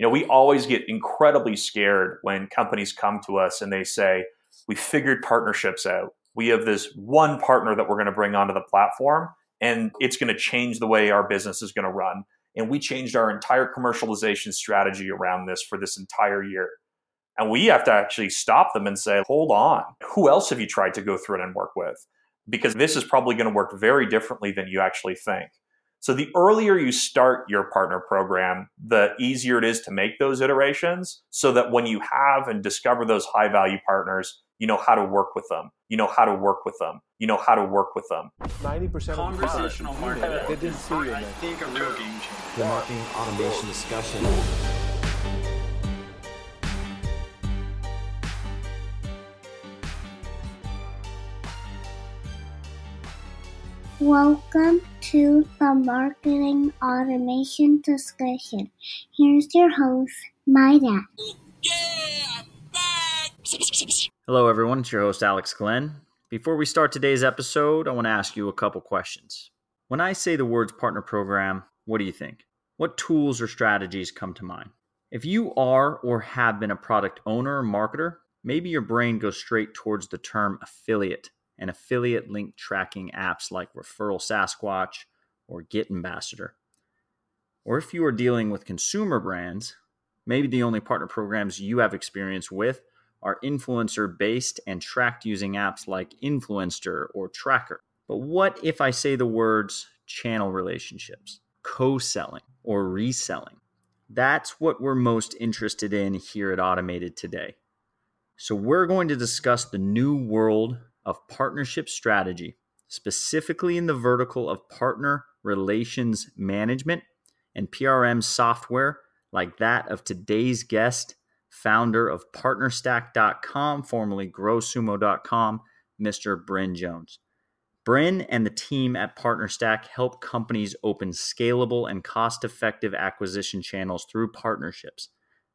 You know, we always get incredibly scared when companies come to us and they say, we figured partnerships out. We have this one partner that we're going to bring onto the platform, and it's going to change the way our business is going to run. And we changed our entire commercialization strategy around this for this entire year. And we have to actually stop them and say, hold on, who else have you tried to go through it and work with? Because this is probably going to work very differently than you actually think. So the earlier you start your partner program, the easier it is to make those iterations so that when you have and discover those high value partners, you know how to work with them. You know how to work with them. You know how to work with them. 90% Conversational of marketing. They didn't see you, I man. think I'm joking. the marketing automation discussion. Welcome to the Marketing Automation Discussion. Here's your host, my dad. Hello, everyone. It's your host, Alex Glenn. Before we start today's episode, I want to ask you a couple questions. When I say the words partner program, what do you think? What tools or strategies come to mind? If you are or have been a product owner or marketer, maybe your brain goes straight towards the term affiliate and affiliate link tracking apps like Referral SaaSquatch or GetAmbassador. Or if you are dealing with consumer brands, maybe the only partner programs you have experience with are influencer based and tracked using apps like Influencer or Tracker. But what if I say the words channel relationships, co selling, or reselling? That's what we're most interested in here at Automated today. So, we're going to discuss the new world of partnership strategy, specifically in the vertical of partner relations management and PRM software like that of today's guest, founder of partnerstack.com, formerly growsumo.com, Mr. Bryn Jones. Bryn and the team at PartnerStack help companies open scalable and cost effective acquisition channels through partnerships.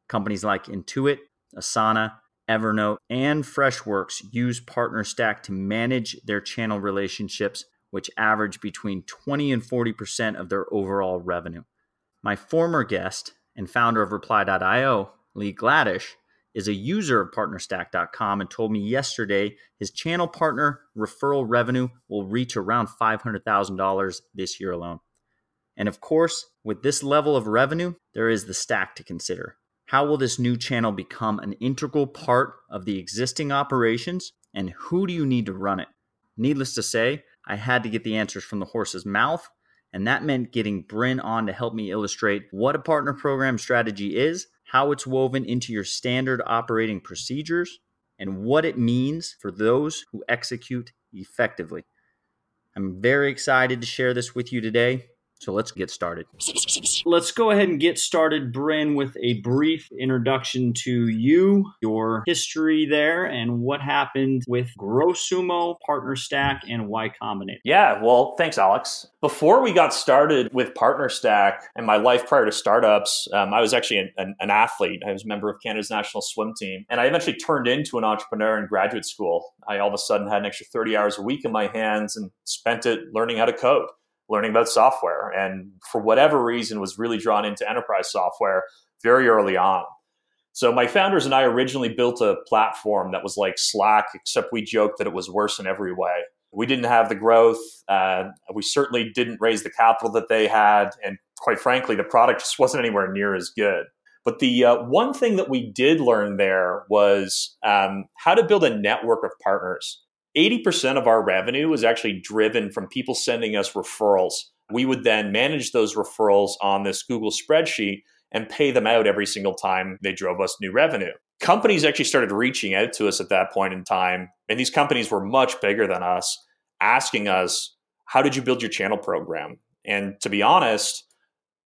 Companies like Intuit, Asana, Evernote, and Freshworks use PartnerStack to manage their channel relationships, which average between 20 and 40% of their overall revenue. My former guest and founder of Reply.io, Lee Gladish, is a user of partnerstack.com and told me yesterday his channel partner referral revenue will reach around $500,000 this year alone. And of course, with this level of revenue, there is the stack to consider. How will this new channel become an integral part of the existing operations, and who do you need to run it? Needless to say, I had to get the answers from the horse's mouth, and that meant getting Bryn on to help me illustrate what a partner program strategy is, how it's woven into your standard operating procedures, and what it means for those who execute effectively. I'm very excited to share this with you today. So let's get started. Let's go ahead and get started, Bryn, with a brief introduction to you, your history there, and what happened with GrowSumo, PartnerStack, and Y Combinator. Yeah, well, thanks, Alex. Before we got started with PartnerStack and my life prior to startups, um, I was actually an, an, an athlete. I was a member of Canada's national swim team, and I eventually turned into an entrepreneur in graduate school. I all of a sudden had an extra 30 hours a week in my hands and spent it learning how to code learning about software. And for whatever reason was really drawn into enterprise software very early on. So my founders and i originally built a platform that was like slack except we joked that it was worse in every way. We didn't have the growth uh, we certainly didn't raise the capital that they had and quite frankly the product just wasn't anywhere near as good. But the uh, one thing that we did learn there was um, how to build a network of partners 80% of our revenue was actually driven from people sending us referrals. We would then manage those referrals on this Google spreadsheet and pay them out every single time they drove us new revenue. Companies actually started reaching out to us at that point in time, and these companies were much bigger than us, asking us, How did you build your channel program? And to be honest,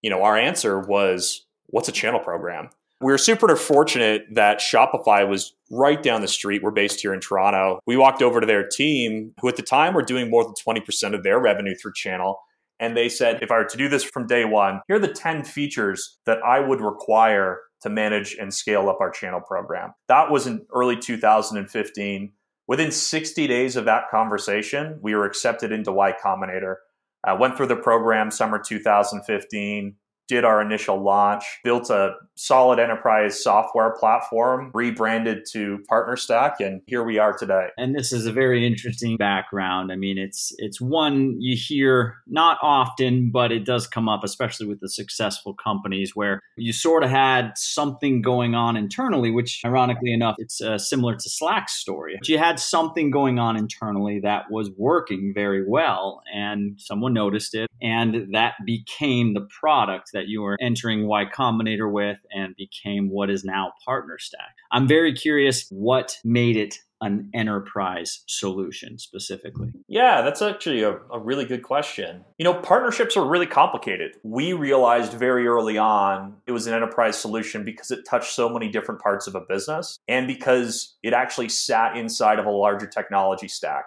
you know, our answer was, What's a channel program? We were super fortunate that Shopify was right down the street. We're based here in Toronto. We walked over to their team, who at the time were doing more than 20% of their revenue through channel. And they said, if I were to do this from day one, here are the 10 features that I would require to manage and scale up our channel program. That was in early 2015. Within 60 days of that conversation, we were accepted into Y Combinator. Uh, went through the program summer 2015, did our initial launch, built a solid enterprise software platform, rebranded to PartnerStack, and here we are today. And this is a very interesting background. I mean, it's it's one you hear not often, but it does come up, especially with the successful companies where you sort of had something going on internally, which ironically enough, it's uh, similar to Slack's story. But you had something going on internally that was working very well, and someone noticed it, and that became the product that that you were entering Y Combinator with and became what is now PartnerStack. I'm very curious what made it an enterprise solution specifically? Yeah, that's actually a, a, really good question. You know, partnerships are really complicated. We realized very early on it was an enterprise solution because it touched so many different parts of a business and because it actually sat inside of a larger technology stack.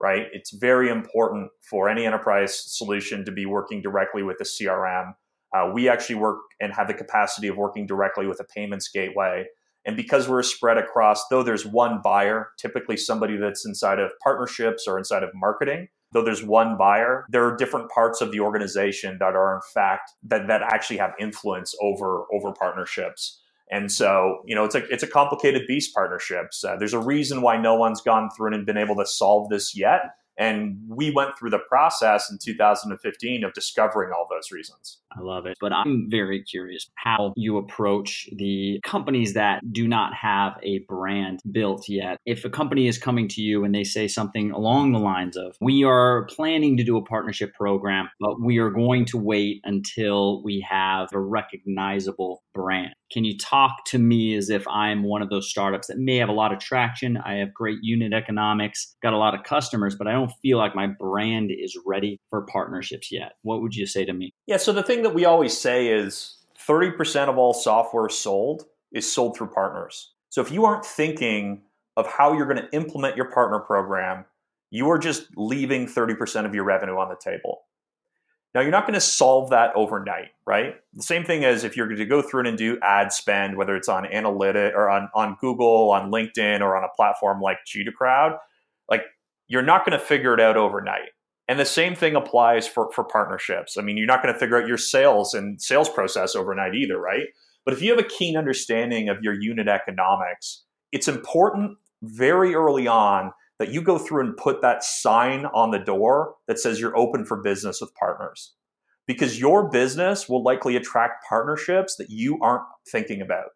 Right? It's very important for any enterprise solution to be working directly with the CRM uh, we actually work and have the capacity of working directly with a payments gateway. And because we're spread across, though there's one buyer, typically somebody that's inside of partnerships or inside of marketing, though there's one buyer, there are different parts of the organization that are in fact that, that actually have influence over over partnerships. And so, you know, it's a it's a complicated beast partnerships. Uh, there's a reason why no one's gone through and been able to solve this yet. And we went through the process in 2015 of discovering all those reasons. I love it. But I'm very curious how you approach the companies that do not have a brand built yet. If a company is coming to you and they say something along the lines of, We are planning to do a partnership program, but we are going to wait until we have a recognizable brand. Can you talk to me as if I'm one of those startups that may have a lot of traction? I have great unit economics, got a lot of customers, but I don't feel like my brand is ready for partnerships yet. What would you say to me? Yeah, so the thing that we always say is 30% of all software sold is sold through partners. So if you aren't thinking of how you're going to implement your partner program, you are just leaving 30% of your revenue on the table. Now, you're not going to solve that overnight, right? The same thing as if you're going to go through and do ad spend, whether it's on analytic or on, on Google, on LinkedIn, or on a platform like G2 Crowd, like you're not going to figure it out overnight. And the same thing applies for, for partnerships. I mean, you're not going to figure out your sales and sales process overnight either, right? But if you have a keen understanding of your unit economics, it's important very early on that you go through and put that sign on the door that says you're open for business with partners. Because your business will likely attract partnerships that you aren't thinking about.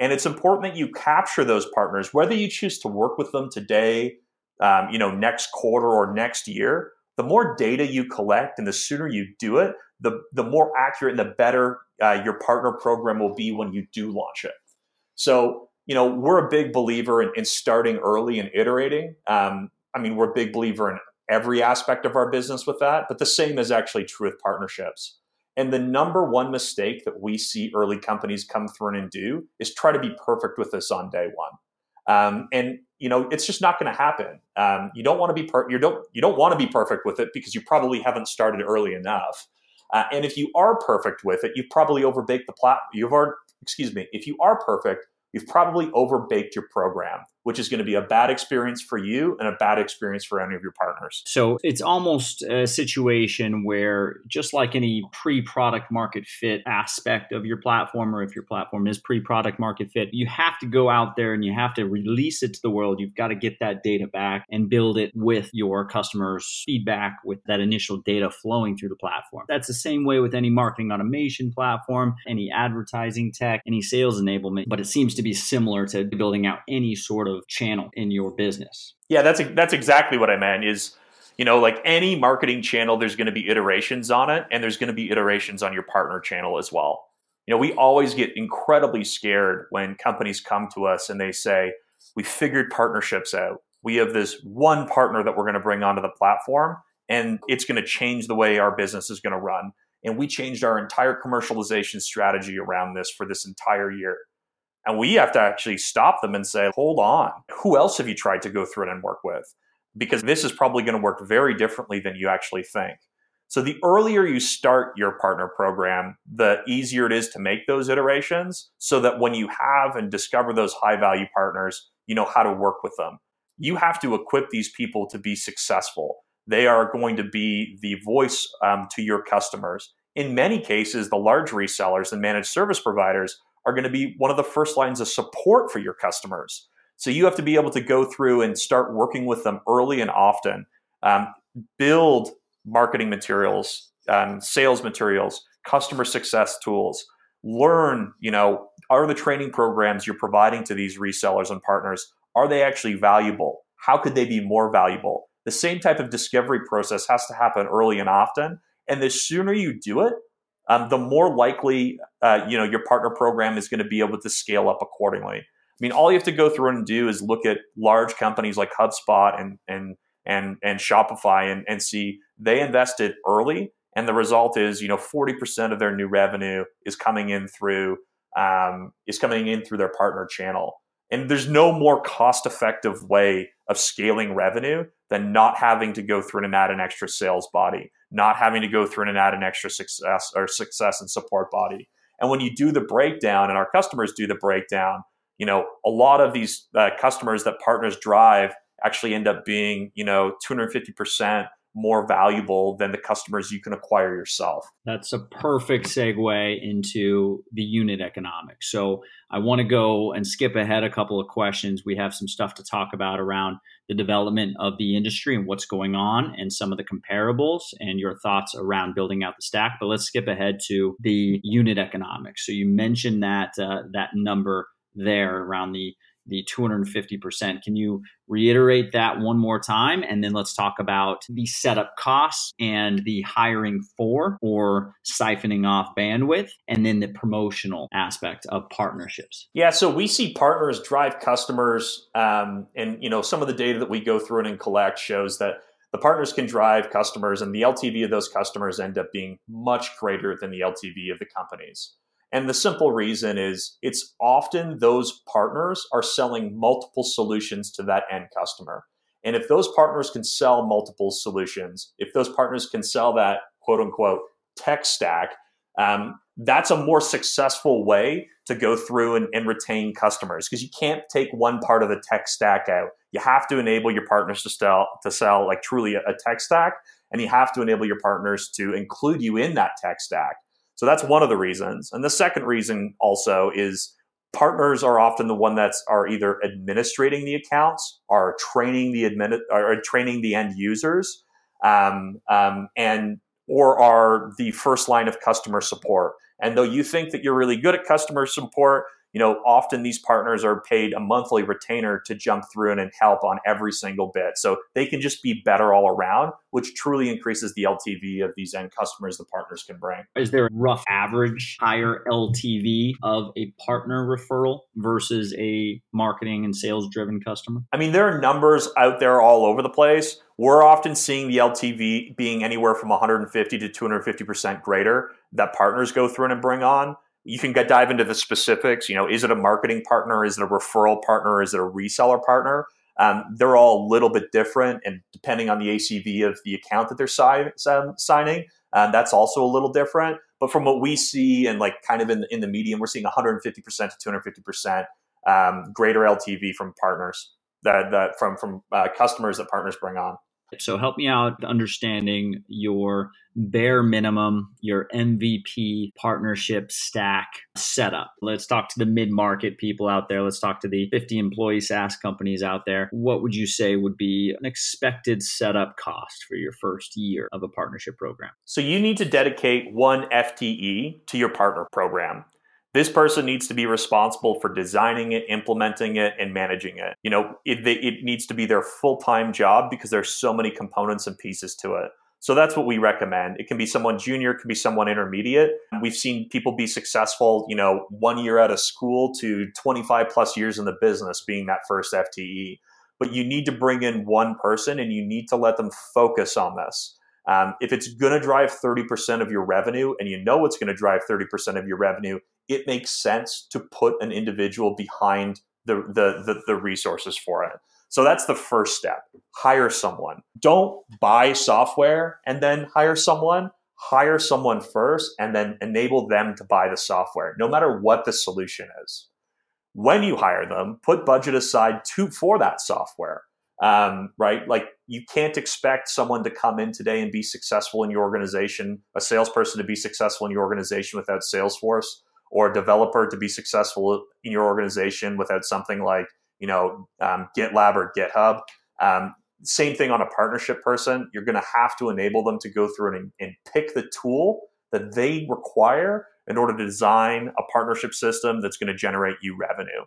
And it's important that you capture those partners, whether you choose to work with them today, um, you know, next quarter or next year. The more data you collect and the sooner you do it, the, the more accurate and the better uh, your partner program will be when you do launch it. So you know, we're a big believer in, in starting early and iterating. Um, I mean, we're a big believer in every aspect of our business with that, but the same is actually true with partnerships. And the number one mistake that we see early companies come through and do is try to be perfect with this on day one. Um, and you know, it's just not going to happen. Um, you don't want to be per- you don't you don't want to be perfect with it because you probably haven't started early enough. Uh, and if you are perfect with it, you've probably overbaked the plat. You've already, excuse me. If you are perfect, you've probably overbaked your program which is going to be a bad experience for you and a bad experience for any of your partners. So it's almost a situation where, just like any pre product market fit aspect of your platform, or if your platform is pre product market fit, you have to go out there and you have to release it to the world. You've got to get that data back and build it with your customers' feedback, with that initial data flowing through the platform. That's the same way with any marketing automation platform, any advertising tech, any sales enablement, but it seems to be similar to building out any sort of of channel in your business. Yeah, that's that's exactly what I meant. Is you know, like any marketing channel, there's going to be iterations on it, and there's going to be iterations on your partner channel as well. You know, we always get incredibly scared when companies come to us and they say, "We figured partnerships out. We have this one partner that we're going to bring onto the platform, and it's going to change the way our business is going to run." And we changed our entire commercialization strategy around this for this entire year. And we have to actually stop them and say, hold on, who else have you tried to go through it and work with? Because this is probably going to work very differently than you actually think. So the earlier you start your partner program, the easier it is to make those iterations so that when you have and discover those high value partners, you know how to work with them. You have to equip these people to be successful. They are going to be the voice um, to your customers in many cases, the large resellers and managed service providers are going to be one of the first lines of support for your customers. So you have to be able to go through and start working with them early and often, um, build marketing materials, um, sales materials, customer success tools. Learn, you know, are the training programs you're providing to these resellers and partners are they actually valuable? How could they be more valuable? The same type of discovery process has to happen early and often, and the sooner you do it, um, the more likely uh, you know your partner program is going to be able to scale up accordingly. I mean, all you have to go through and do is look at large companies like HubSpot and and and and Shopify and, and see they invested early, and the result is you know forty percent of their new revenue is coming in through um, is coming in through their partner channel. And there's no more cost effective way of scaling revenue than not having to go through and add an extra sales body, not having to go through and add an extra success or success and support body. And when you do the breakdown and our customers do the breakdown, you know, a lot of these uh, customers that partners drive actually end up being, you know, 250% more valuable than the customers you can acquire yourself. That's a perfect segue into the unit economics. So I want to go and skip ahead a couple of questions. We have some stuff to talk about around the development of the industry and what's going on and some of the comparables and your thoughts around building out the stack. But let's skip ahead to the unit economics. So you mentioned that uh, that number there around the the 250%. Can you reiterate that one more time? And then let's talk about the setup costs and the hiring for or siphoning off bandwidth, and then the promotional aspect of partnerships. Yeah, so we see partners drive customers, um, and you know some of the data that we go through and collect shows that the partners can drive customers, and the LTV of those customers end up being much greater than the LTV of the companies. And the simple reason is it's often those partners are selling multiple solutions to that end customer. And if those partners can sell multiple solutions, if those partners can sell that quote unquote tech stack, um, that's a more successful way to go through and, and retain customers because you can't take one part of the tech stack out. You have to enable your partners to sell to sell like truly a, a tech stack, and you have to enable your partners to include you in that tech stack. So that's one of the reasons. And the second reason also is partners are often the one that's are either administrating the accounts, are training the admin, are training the end users, um, um, and or are the first line of customer support. And though you think that you're really good at customer support, you know, often these partners are paid a monthly retainer to jump through and help on every single bit. So they can just be better all around, which truly increases the LTV of these end customers the partners can bring. Is there a rough average higher LTV of a partner referral versus a marketing and sales driven customer? I mean, there are numbers out there all over the place. We're often seeing the LTV being anywhere from 150 to 250% greater that partners go through and bring on you can get dive into the specifics. You know, is it a marketing partner? Is it a referral partner? Is it a reseller partner? Um, they're all a little bit different, and depending on the ACV of the account that they're si- signing, um, that's also a little different. But from what we see, and like kind of in the, in the medium, we're seeing 150 percent to 250 percent um, greater LTV from partners that, that from from uh, customers that partners bring on. So help me out understanding your bare minimum, your MVP partnership stack setup. Let's talk to the mid market people out there. Let's talk to the 50 employee SaaS companies out there. What would you say would be an expected setup cost for your first year of a partnership program? So you need to dedicate one FTE to your partner program this person needs to be responsible for designing it, implementing it, and managing it. You know, it, it needs to be their full time job because there's so many components and pieces to it. So that's what we recommend. It can be someone junior, it can be someone intermediate. We've seen people be successful, you know, one year out of school to 25 plus years in the business being that first FTE. But you need to bring in one person and you need to let them focus on this. Um, if it's going to drive 30% of your revenue and you know it's going to drive 30% of your revenue, it makes sense to put an individual behind the, the, the, the resources for it. So that's the first step. Hire someone. Don't buy software and then hire someone. Hire someone first and then enable them to buy the software, no matter what the solution is. When you hire them, put budget aside to, for that software. um, right? Like you can't expect someone to come in today and be successful in your organization, a salesperson to be successful in your organization without Salesforce, or a developer to be successful in your organization without something like you know um, GitLab or GitHub. Um, same thing on a partnership person. You're going to have to enable them to go through and, and pick the tool that they require in order to design a partnership system that's going to generate you revenue.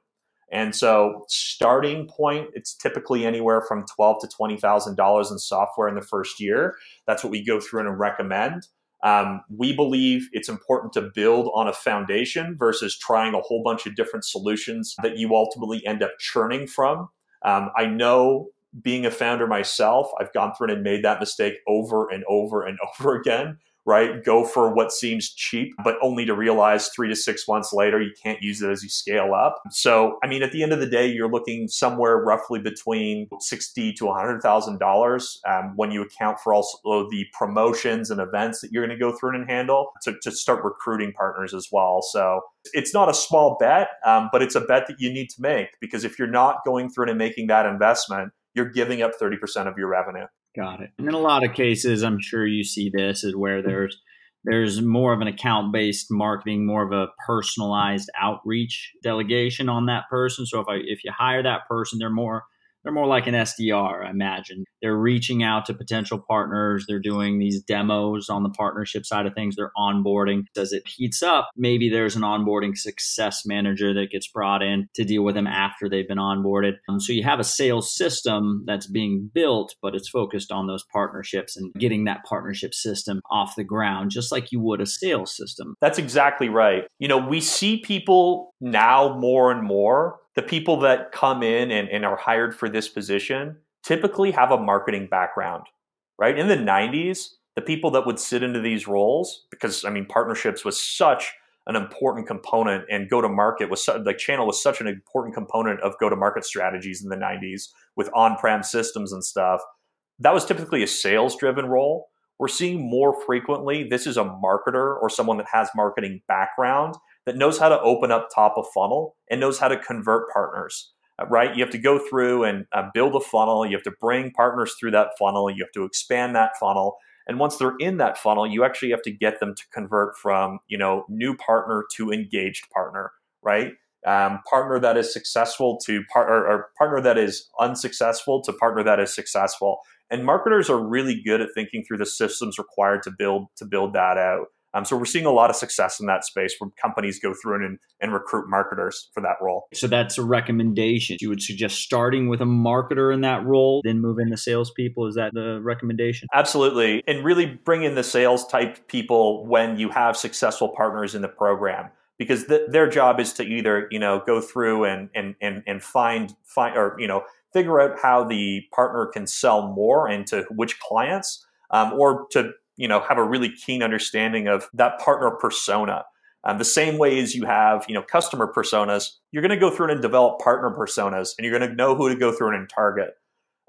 And so, starting point, it's typically anywhere from twelve to twenty thousand dollars in software in the first year. That's what we go through and recommend. Um, we believe it's important to build on a foundation versus trying a whole bunch of different solutions that you ultimately end up churning from. Um, I know being a founder myself, I've gone through and made that mistake over and over and over again right? Go for what seems cheap, but only to realize three to six months later you can't use it as you scale up. So, I mean, at the end of the day, you're looking somewhere roughly between sixty to hundred thousand um, dollars when you account for also the promotions and events that you're going to go through and handle to, to start recruiting partners as well. So, it's not a small bet, um, but it's a bet that you need to make because if you're not going through and making that investment, you're giving up 30% of your revenue. Got it. And in a lot of cases, I'm sure you see this is where mm-hmm. there's there's more of an account based marketing, more of a personalized outreach delegation on that person. So if I if you hire that person, they're more they're more like an SDR, I imagine. They're reaching out to potential partners. They're doing these demos on the partnership side of things. They're onboarding. As it heats up, maybe there's an onboarding success manager that gets brought in to deal with them after they've been onboarded. Um, so you have a sales system that's being built, but it's focused on those partnerships and getting that partnership system off the ground, just like you would a sales system. That's exactly right. You know, we see people now more and more the people that come in and, and are hired for this position typically have a marketing background, right? In the 90s, the people that would sit into these roles, because I mean, partnerships was such an important component and go to market was su- the channel was such an important component of go to market strategies in the 90s with on prem systems and stuff. That was typically a sales driven role. We're seeing more frequently this is a marketer or someone that has marketing background that knows how to open up top of funnel and knows how to convert partners right? You have to go through and uh, build a funnel. You have to bring partners through that funnel. You have to expand that funnel. And once they're in that funnel you actually have to get them to convert from you know new partner to engaged partner right? Um, partner that is successful to par- or, or partner that is unsuccessful to partner that is successful. And marketers are really good at thinking through the systems required to build to build that out um, so we're seeing a lot of success in that space where companies go through and, and recruit marketers for that role. So that's a recommendation. You would suggest starting with a marketer in that role, then move into salespeople. Is that the recommendation? Absolutely. And really bring in the sales type people when you have successful partners in the program because th- their job is to either, you know, go through and, and, and, and find, find, or, you know, figure out how the partner can sell more and to which clients um, or to you know have a really keen understanding of that partner persona. Um, the same way as you have you know customer personas you're going to go through and develop partner personas and you're going to know who to go through and target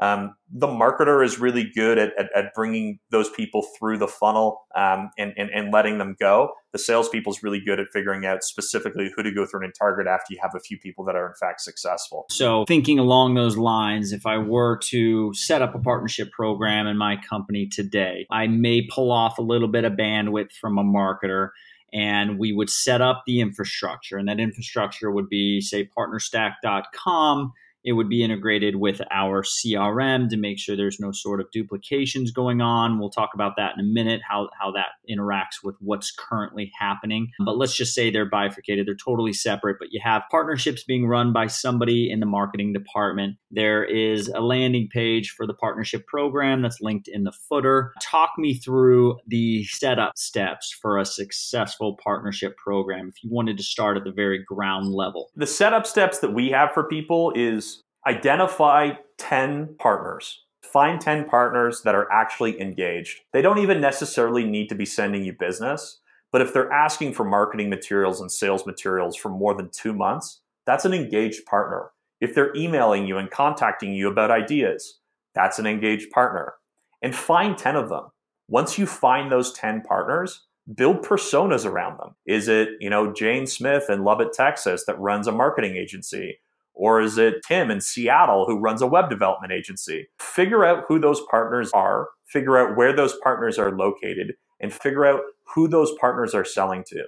um, the marketer is really good at, at, at, bringing those people through the funnel um, and, and, and letting them go. The salespeople is really good at figuring out specifically who to go through and target after you have a few people that are in fact successful. So, thinking along those lines, if I were to set up a partnership program in my company today, I may pull off a little bit of bandwidth from a marketer and we would set up the infrastructure and that infrastructure would be say partnerstack.com it would be integrated with our CRM to make sure there's no sort of duplications going on. We'll talk about that in a minute, how, how that interacts with what's currently happening. But let's just say they're bifurcated, they're totally separate, but you have partnerships being run by somebody in the marketing department. There is a landing page for the partnership program that's linked in the footer. Talk me through the setup steps for a successful partnership program if you wanted to start at the very ground level. The setup steps that we have for people is identify 10 partners. Find 10 partners that are actually engaged. They don't even necessarily need to be sending you business, but if they're asking for marketing materials and sales materials for more than two months, that's an engaged partner. If they're emailing you and contacting you about ideas, that's an engaged partner. And find 10 of them. Once you find those 10 partners, build personas around them. Is it, you know, Jane Smith in Lubbock, Texas that runs a marketing agency? Or is it Tim in Seattle who runs a web development agency? Figure out who those partners are, figure out where those partners are located, and figure out who those partners are selling to.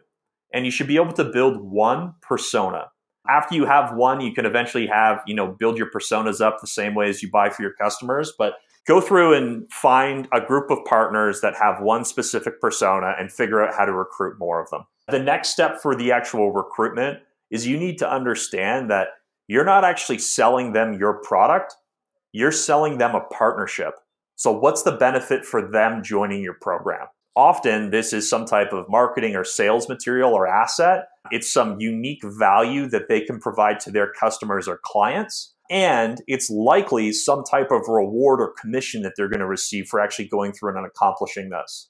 And you should be able to build one persona. After you have one, you can eventually have, you know, build your personas up the same way as you buy for your customers. But go through and find a group of partners that have one specific persona and figure out how to recruit more of them. The next step for the actual recruitment is you need to understand that you're not actually selling them your product, you're selling them a partnership. So, what's the benefit for them joining your program? Often, this is some type of marketing or sales material or asset. It's some unique value that they can provide to their customers or clients. And it's likely some type of reward or commission that they're going to receive for actually going through and accomplishing this.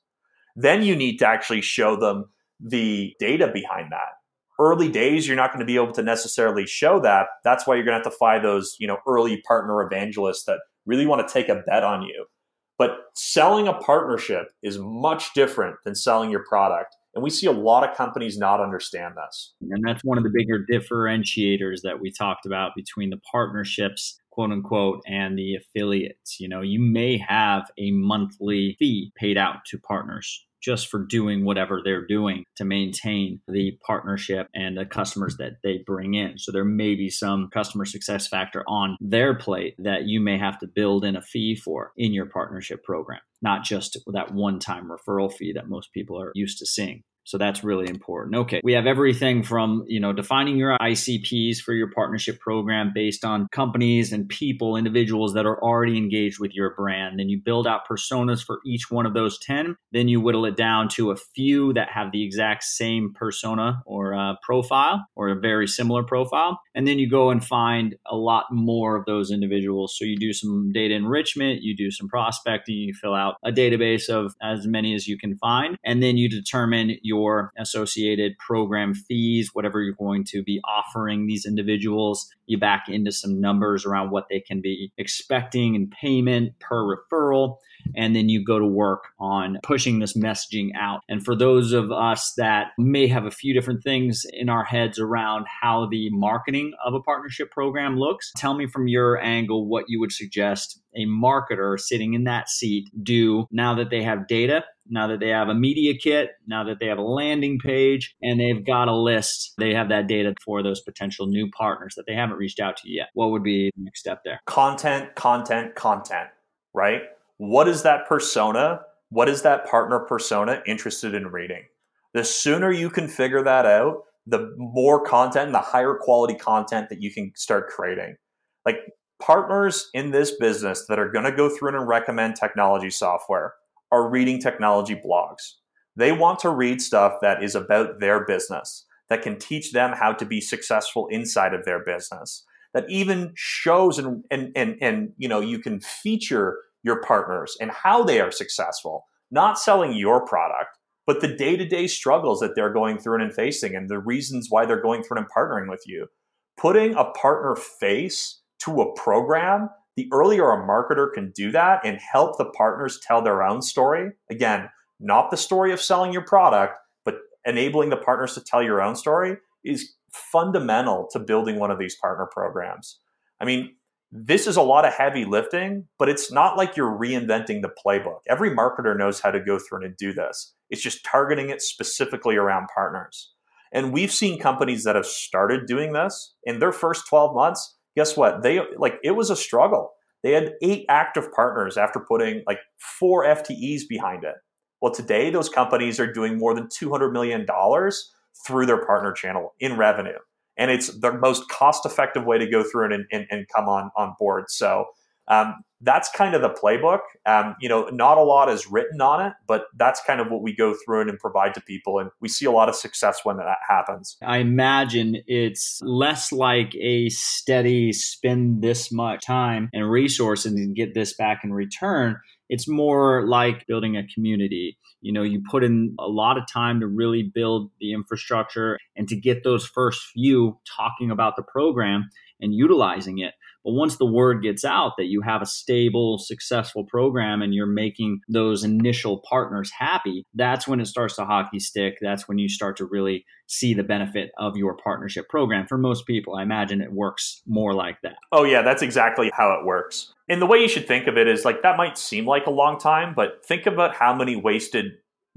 Then you need to actually show them the data behind that early days you're not going to be able to necessarily show that. That's why you're going to have to find those you know early partner evangelists that really want to take a bet on you. But selling a partnership is much different than selling your product and we see a lot of companies not understand this. And that's one of the bigger differentiators that we talked about between the partnerships quote unquote and the affiliates you know you may have a monthly fee paid out to partners just for doing whatever they're doing to maintain the partnership and the customers that they bring in. So there may be some customer success factor on their plate that you may have to build in a fee for in your partnership program, not just that one time referral fee that most people are used to seeing. So that's really important. Okay. We have everything from, you know, defining your ICPs for your partnership program based on companies and people, individuals that are already engaged with your brand. Then you build out personas for each one of those 10. Then you whittle it down to a few that have the exact same persona or uh, profile or a very similar profile. And then you go and find a lot more of those individuals. So you do some data enrichment, you do some prospecting, you fill out a database of as many as you can find. And then you determine your your associated program fees, whatever you're going to be offering these individuals. You back into some numbers around what they can be expecting in payment per referral and then you go to work on pushing this messaging out. And for those of us that may have a few different things in our heads around how the marketing of a partnership program looks, tell me from your angle what you would suggest a marketer sitting in that seat do now that they have data now that they have a media kit, now that they have a landing page, and they've got a list, they have that data for those potential new partners that they haven't reached out to yet. What would be the next step there? Content, content, content, right? what is that persona? What is that partner persona interested in reading? The sooner you can figure that out, the more content and the higher quality content that you can start creating. Like partners in this business that are going to go through and recommend technology software are reading technology blogs. They want to read stuff that is about their business, that can teach them how to be successful inside of their business, that even shows and, and, and, and you know, you can feature your partners and how they are successful, not selling your product, but the day to day struggles that they're going through and facing and the reasons why they're going through and partnering with you. Putting a partner face to a program, the earlier a marketer can do that and help the partners tell their own story, again, not the story of selling your product, but enabling the partners to tell your own story is fundamental to building one of these partner programs. I mean, this is a lot of heavy lifting, but it's not like you're reinventing the playbook. Every marketer knows how to go through and do this. It's just targeting it specifically around partners. And we've seen companies that have started doing this in their first 12 months. Guess what? They like it was a struggle. They had eight active partners after putting like four FTEs behind it. Well, today those companies are doing more than $200 million through their partner channel in revenue and it's the most cost effective way to go through and, and, and come on on board. So um, that's kind of the playbook. Um, you know, not a lot is written on it, but that's kind of what we go through and provide to people, and we see a lot of success when that happens. I imagine it's less like a steady spend this much time and resources and get this back in return It's more like building a community. You know, you put in a lot of time to really build the infrastructure and to get those first few talking about the program and utilizing it. But once the word gets out that you have a stable, successful program and you're making those initial partners happy, that's when it starts to hockey stick. That's when you start to really see the benefit of your partnership program. For most people, I imagine it works more like that. Oh, yeah, that's exactly how it works. And the way you should think of it is like that might seem like a long time, but think about how many wasted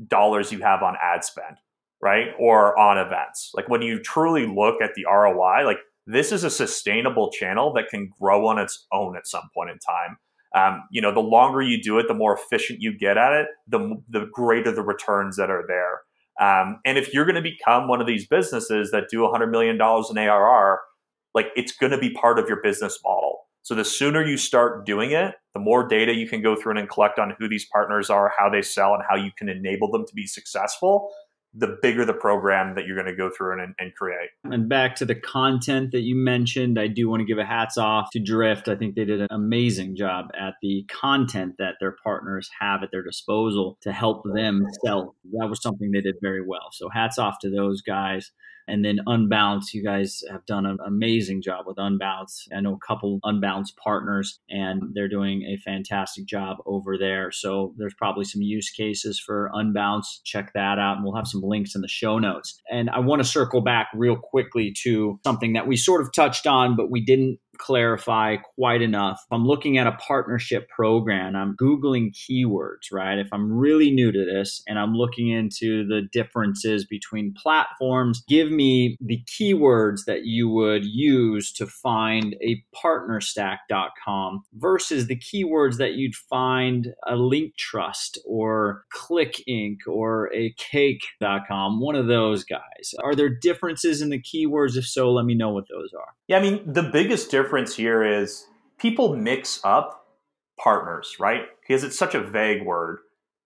dollars you have on ad spend, right? Or on events. Like when you truly look at the ROI, like this is a sustainable channel that can grow on its own at some point in time. Um, you know, the longer you do it, the more efficient you get at it, the the greater the returns that are there. Um, and if you're going to become one of these businesses that do 100 million dollars in ARR, like it's going to be part of your business model. So the sooner you start doing it, the more data you can go through and collect on who these partners are, how they sell, and how you can enable them to be successful the bigger the program that you're going to go through and, and, create. And back to the content that you mentioned, I do want to give a hats off to Drift. I think they did an amazing job at the content that their partners have at their disposal to help them sell. That was something they did very well. So hats off to those guys. And then Unbounce, you guys have done an amazing job with Unbounce. I know a couple Unbounce partners, and they're doing a fantastic job over there. So there's probably some use cases for Unbounce. Check that out, and we'll have some links in the show notes. And I want to circle back real quickly to something that we sort of touched on, but we didn't clarify quite enough. If I'm looking at a partnership program, I'm Googling keywords, right? If I'm really new to this and I'm looking into the differences between platforms, give me the keywords that you would use to find a partnerstack.com versus the keywords that you'd find a Linktrust or Click Inc. or a cake.com, one of those guys. Are there differences in the keywords? If so, let me know what those are. Yeah, I mean, the biggest difference difference here is people mix up partners, right? Because it's such a vague word,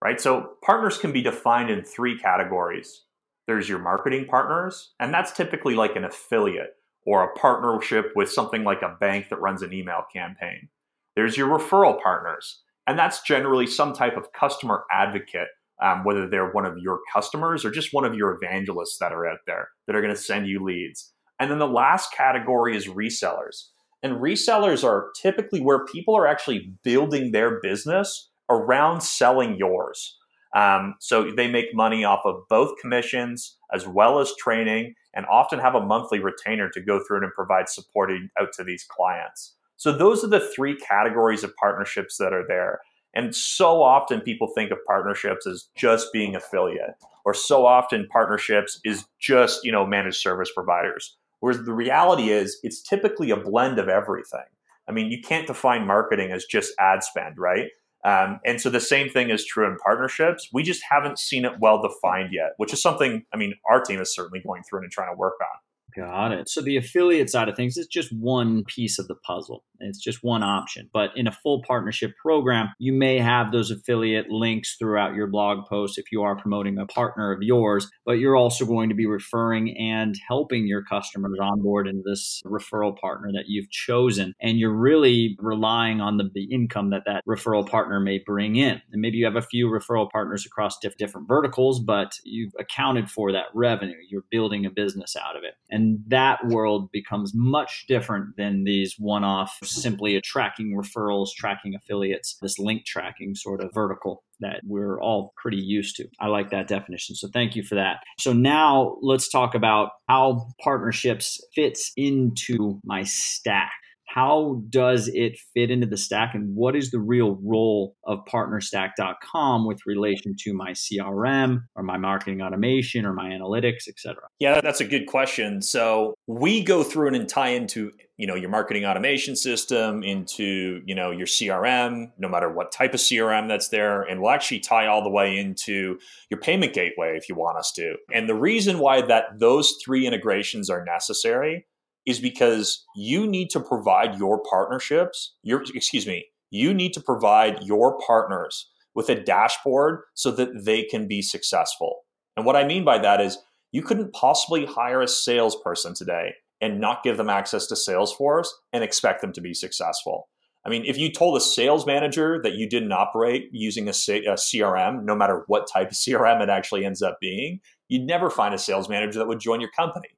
right? So partners can be defined in three categories. There's your marketing partners, and that's typically like an affiliate or a partnership with something like a bank that runs an email campaign. There's your referral partners, and that's generally some type of customer advocate, um, whether they're one of your customers or just one of your evangelists that are out there that are going to send you leads. And then the last category is resellers. And resellers are typically where people are actually building their business around selling yours. Um, so they make money off of both commissions as well as training and often have a monthly retainer to go through and provide support out to these clients. So those are the three categories of partnerships that are there. And so often people think of partnerships as just being affiliate, or so often partnerships is just, you know, managed service providers. Whereas the reality is, it's typically a blend of everything. I mean, you can't define marketing as just ad spend, right? Um, and so the same thing is true in partnerships. We just haven't seen it well defined yet, which is something, I mean, our team is certainly going through and trying to work on. Got it. So the affiliate side of things is just one piece of the puzzle. It's just one option. But in a full partnership program, you may have those affiliate links throughout your blog post if you are promoting a partner of yours, but you're also going to be referring and helping your customers onboard into this referral partner that you've chosen. And you're really relying on the, the income that that referral partner may bring in. And maybe you have a few referral partners across diff- different verticals, but you've accounted for that revenue. You're building a business out of it. And and that world becomes much different than these one off, simply tracking referrals, tracking affiliates, this link tracking sort of vertical that we're all pretty used to. I like that definition. So thank you for that. So now let's talk about how partnerships fits into my stack how does it fit into the stack and what is the real role of partnerstack.com with relation to my crm or my marketing automation or my analytics et cetera? Yeah that's a good question. So we go through and tie into you know your marketing automation system into you know your crm no matter what type of crm that's there and we'll actually tie all the way into your payment gateway if you want us to. And the reason why that those three integrations are necessary is because you need to provide your partnerships, your excuse me, you need to provide your partners with a dashboard so that they can be successful. And what I mean by that is you couldn't possibly hire a salesperson today and not give them access to Salesforce and expect them to be successful. I mean, if you told a sales manager that you didn't operate using a, a, CRM, no matter what type of CRM it actually ends up being, you'd never find a sales manager that would join your company.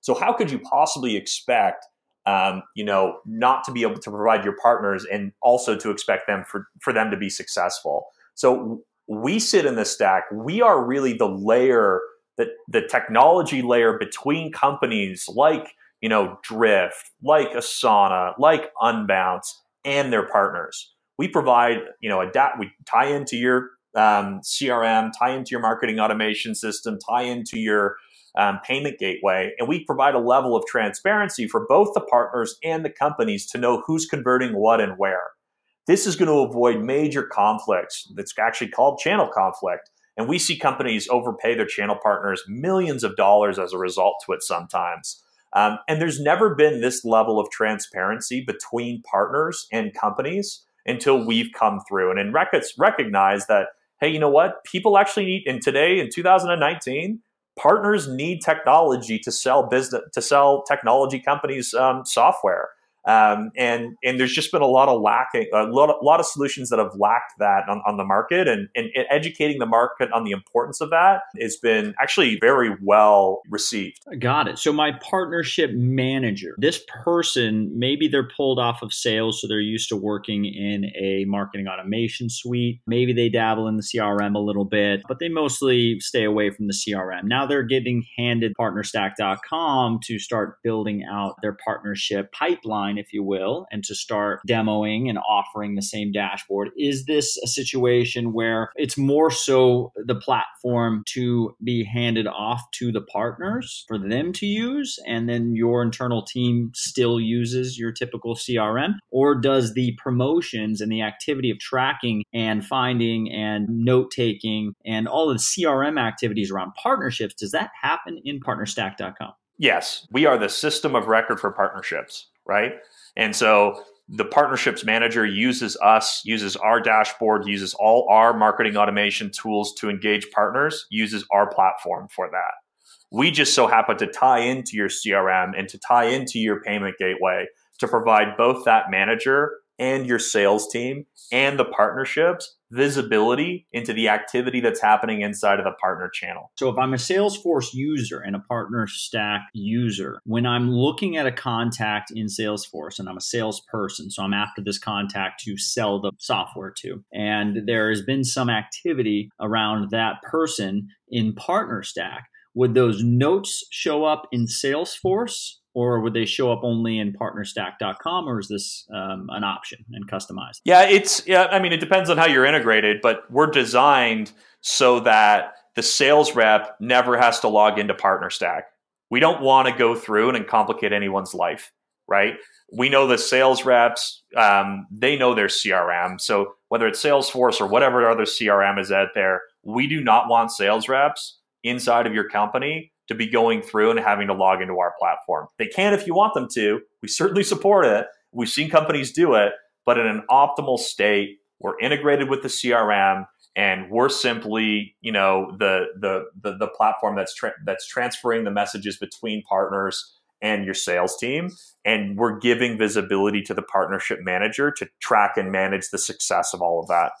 So how could you possibly expect, um, you know, not to be able to provide your partners and also to expect them for for them to be successful? So we sit in the stack. We are really the layer that the technology layer between companies like you know Drift, like Asana, like Unbounce and their partners. We provide, you know, a adapt. We tie into your um, CRM, tie into your marketing automation system, tie into your um, payment gateway, and we provide a level of transparency for both the partners and the companies to know who's converting what and where. This is going to avoid major conflicts. That's actually called channel conflict. And we see companies overpay their channel partners millions of dollars as a result to it sometimes. Um, and there's never been this level of transparency between partners and companies until we've come through. And records recognize that, hey, you know what? People actually need, and today in 2019, partners need technology to sell business, to sell technology companies um, software. Um, and and there's just been a lot of lacking, a lot of, lot of solutions that have lacked that on, on the market, and, and educating the market on the importance of that has been actually very well received. Got it. So my partnership manager, this person, maybe they're pulled off of sales, so they're used to working in a marketing automation suite. Maybe they dabble in the CRM a little bit, but they mostly stay away from the CRM. Now they're getting handed partnerstack.com to start building out their partnership pipeline if you will, and to start demoing and offering the same dashboard? Is this a situation where it's more so the platform to be handed off to the partners for them to use, and then your internal team still uses your typical CRM? Or does the promotions and the activity of tracking and finding and note taking and all the CRM activities around partnerships, does that happen in partnerstack.com? Yes, we are the system of record for partnerships right? And so the partnerships manager uses us, uses our dashboard, uses all our marketing automation tools to engage partners, uses our platform for that. We just so happen to tie into your CRM and to tie into your payment gateway to provide both that manager and your sales team and the partnerships visibility into the activity that's happening inside of the partner channel. So if I'm a Salesforce user and a PartnerStack user, when I'm looking at a contact in Salesforce and I'm a salesperson, so I'm after this contact to sell the software to, and there has been some activity around that person in PartnerStack, would those notes show up in Salesforce or would they show up only in partnerstack.com or is this um, an option and customized? Yeah it's yeah i mean it depends on how you're integrated but we're designed so that the sales rep never has to log into partnerstack. We don't want to go through and complicate anyone's life right? We know the sales reps um, they know their crm so whether it's salesforce or whatever other crm is out there we do not want sales reps inside of your company to be going through and having to log into our platform. They can if you want them to. We certainly support it. We've seen companies do it, but in an optimal state, we're integrated with the CRM and we're simply, you know, the the the, the platform that's tra- that's transferring the messages between partners and your sales team and we're giving visibility to the partnership manager to track and manage the success of all of that.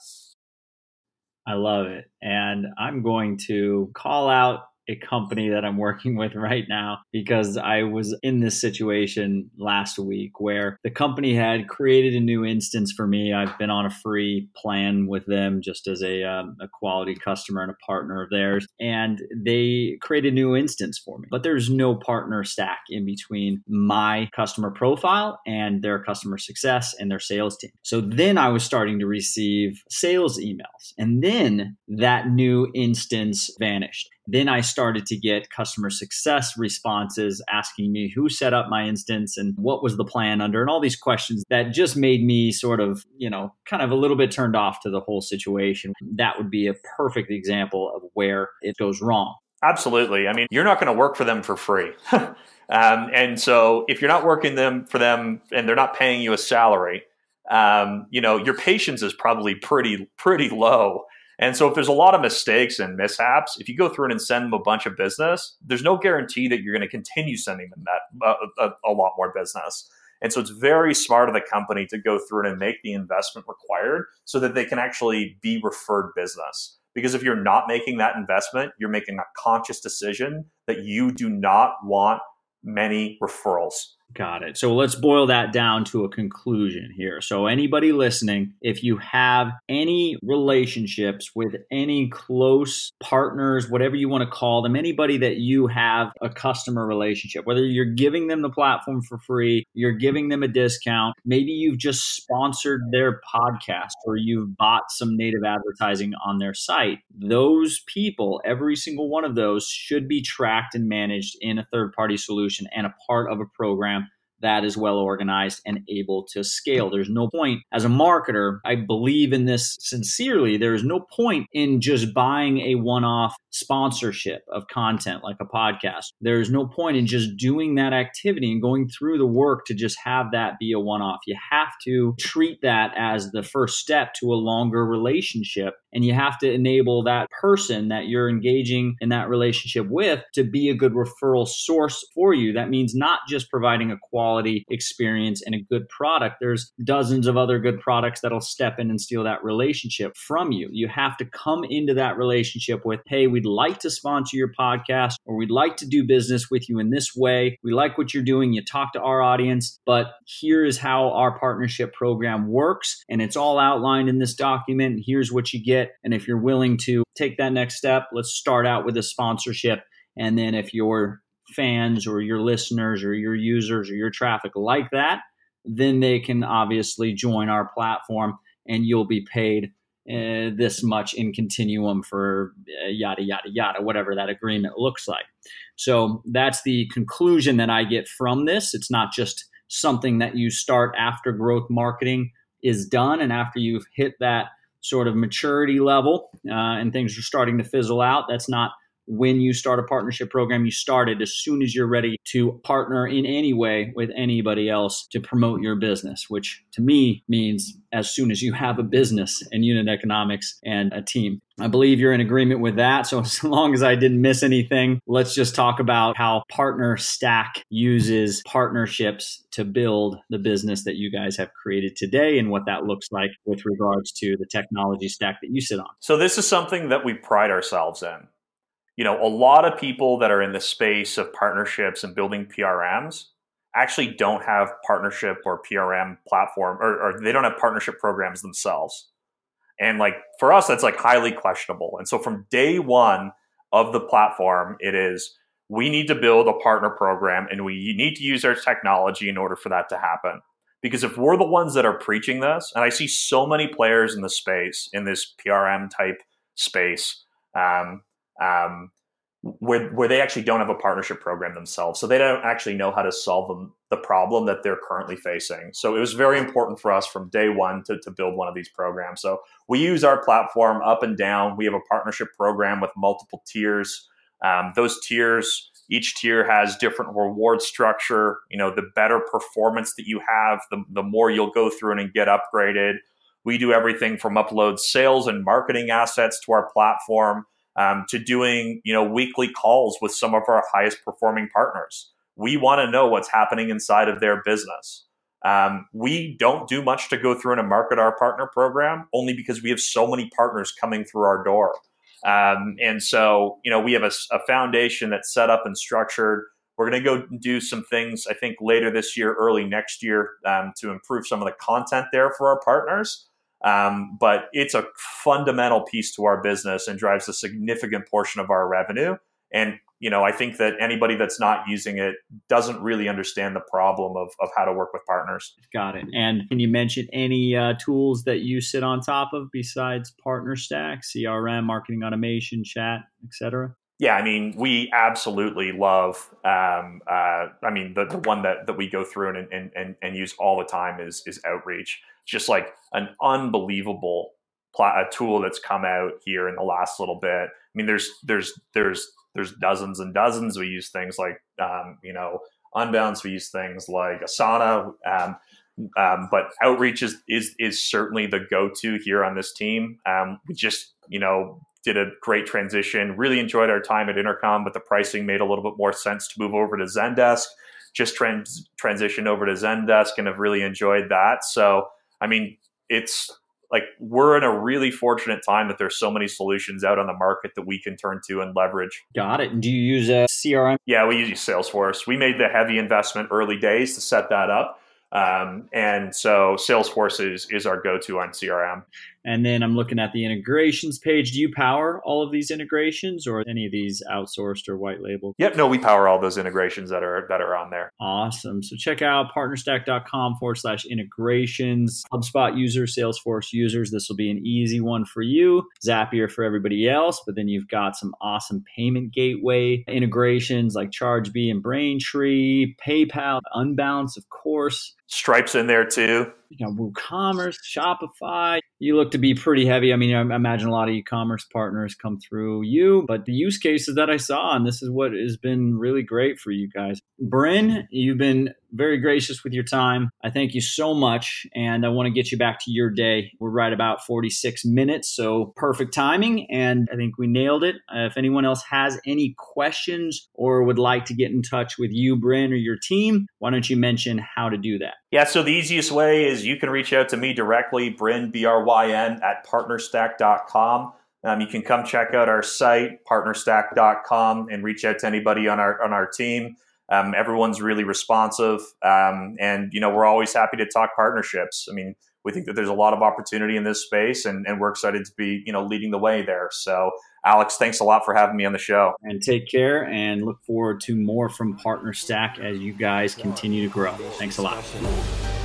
I love it. And I'm going to call out a company that I'm working with right now because I was in this situation last week where the company had created a new instance for me. I've been on a free plan with them just as a, um, a quality customer and a partner of theirs. And they created a new instance for me, but there's no PartnerStack in between my customer profile and their customer success and their sales team. So then I was starting to receive sales emails. And then that new instance vanished. Then I started to get customer success responses asking me who set up my instance and what was the plan under, and all these questions that just made me sort of, you know, kind of a little bit turned off to the whole situation. That would be a perfect example of where it goes wrong. Absolutely. I mean, you're not going to work for them for free. um, and so if you're not working them for them and they're not paying you a salary, um, you know, your patience is probably pretty, pretty low and so if there's a lot of mistakes and mishaps, if you go through and send them a bunch of business, there's no guarantee that you're going to continue sending them that uh, a, a, lot more business. And so it's very smart of the company to go through and make the investment required so that they can actually be referred business. Because if you're not making that investment, you're making a conscious decision that you do not want many referrals. Got it. So let's boil that down to a conclusion here. So, anybody listening, if you have any relationships with any close partners, whatever you want to call them, anybody that you have a customer relationship, whether you're giving them the platform for free, you're giving them a discount, maybe you've just sponsored their podcast or you've bought some native advertising on their site, those people, every single one of those, should be tracked and managed in a third party solution and a part of a program that is well organized and able to scale. Mm. There's no point as a marketer, I believe in this sincerely. There is no point in just buying a one off sponsorship of content like a podcast. There's no point in just doing that activity and going through the work to just have that be a one off. You have to treat that as the first step to a longer relationship and you have to enable that person that you're engaging in that relationship with to be a good referral source for you. That means not just providing a quality experience and a good product. There's dozens of other good products that'll step in and steal that relationship from you. You have to come into that relationship with, hey, we'd like to sponsor your podcast or we'd like to do business with you in this way. We like what you're doing. You talk to our audience, but here is how our partnership program works. And it's all outlined in this document. Here's what you get it. And if you're willing to take that next step, let's start out with a sponsorship. And then if your fans or your listeners or your users or your traffic like that, then they can obviously join our platform and you'll be paid uh, this much in continuum for uh, yada, yada, yada, whatever that agreement looks like. So that's the conclusion that I get from this. It's not just something that you start after growth marketing is done and after you've hit that sort of maturity level uh, and things are starting to fizzle out. That's not when you start a partnership program, you start it as soon as you're ready to partner in any way with anybody else to promote your business, which to me means as soon as you have a business and unit economics and a team. I believe you're in agreement with that. So, as long as I didn't miss anything, let's just talk about how PartnerStack uses partnerships to build the business that you guys have created today and what that looks like with regards to the technology stack that you sit on. So, this is something that we pride ourselves in you know, a lot of people that are in the space of partnerships and building PRMs actually don't have partnership or PRM platform or, or, they don't have partnership programs themselves. And like for us, that's like highly questionable. And so from day one of the platform, it is we need to build a partner program and we need to use our technology in order for that to happen. Because if we're the ones that are preaching this, and I see so many players in the space, in this PRM type space, um, um, where where they actually don't have a partnership program themselves, so they don't actually know how to solve them, the problem that they're currently facing. So it was very important for us from day one to, to build one of these programs. So we use our platform up and down. We have a partnership program with multiple tiers. Um, those tiers, each tier has different reward structure. You know, the better performance that you have, the, the more you'll go through and get upgraded. We do everything from upload sales and marketing assets to our platform um, to doing you know weekly calls with some of our highest performing partners. We want to know what's happening inside of their business. Um, we don't do much to go through and market our partner program only because we have so many partners coming through our door. Um, and so, you know, we have a, a, foundation that's set up and structured. We're going to go do some things, I think, later this year, early next year, um, to improve some of the content there for our partners. Um, but it's a fundamental piece to our business and drives a significant portion of our revenue. And you know, I think that anybody that's not using it doesn't really understand the problem of, of how to work with partners. Got it. And can you mention any uh, tools that you sit on top of besides PartnerStack, CRM, marketing automation, chat, etc.? Yeah, I mean, we absolutely love. Um, uh, I mean, the, the one that, that we go through and, and, and, and use all the time is is outreach. It's just like an unbelievable pl- tool that's come out here in the last little bit. I mean, there's there's there's there's dozens and dozens. We use things like um, you know Unbounce. We use things like Asana. Um, um, but outreach is, is is certainly the go-to here on this team. Um, we just you know did a great transition. Really enjoyed our time at Intercom, but the pricing made a little bit more sense to move over to Zendesk. just trans- transitioned over to Zendesk and have really enjoyed that. So, I mean, it's like we're in a really fortunate time that there's so many solutions out on the market that we can turn to and leverage. Got it. And do you use a CRM? Yeah, we use Salesforce. We made the heavy investment early days to set that up. Um, and so Salesforce is, is our go-to on CRM. And then I'm looking at the integrations page. Do you power all of these integrations or any of these outsourced or white labeled? Yep, no, we power all those integrations that are that are on there. Awesome. So check out partnerstack.com forward slash integrations. HubSpot users, Salesforce users. This will be an easy one for you. Zapier for everybody else. But then you've got some awesome payment gateway integrations like ChargeBee and Braintree, PayPal, Unbounce, of course. Stripes in there too. You know, WooCommerce, Shopify. You look to be pretty heavy. I mean, I imagine a lot of e-commerce partners come through you, but the use cases that I saw, and this is what has been really great for you guys. Bryn, you've been very gracious with your time. I thank you so much, and I want to get you back to your day. We're right about 46 minutes, so perfect timing, and I think we nailed it. Uh, if anyone else has any questions or would like to get in touch with you, Bryn, or your team, why don't you mention how to do that? Yeah, so the easiest way is you can reach out to me directly, Bryn, B R Y N, at partnerstack.com. Um, you can come check out our site, partnerstack.com, and reach out to anybody on our on our team. Um, everyone's really responsive, um, and you know we're always happy to talk partnerships. I mean, we think that there's a lot of opportunity in this space, and, and we're excited to be you know leading the way there. So, Alex, thanks a lot for having me on the show. And take care, and look forward to more from PartnerStack as you guys continue to grow. Thanks a lot.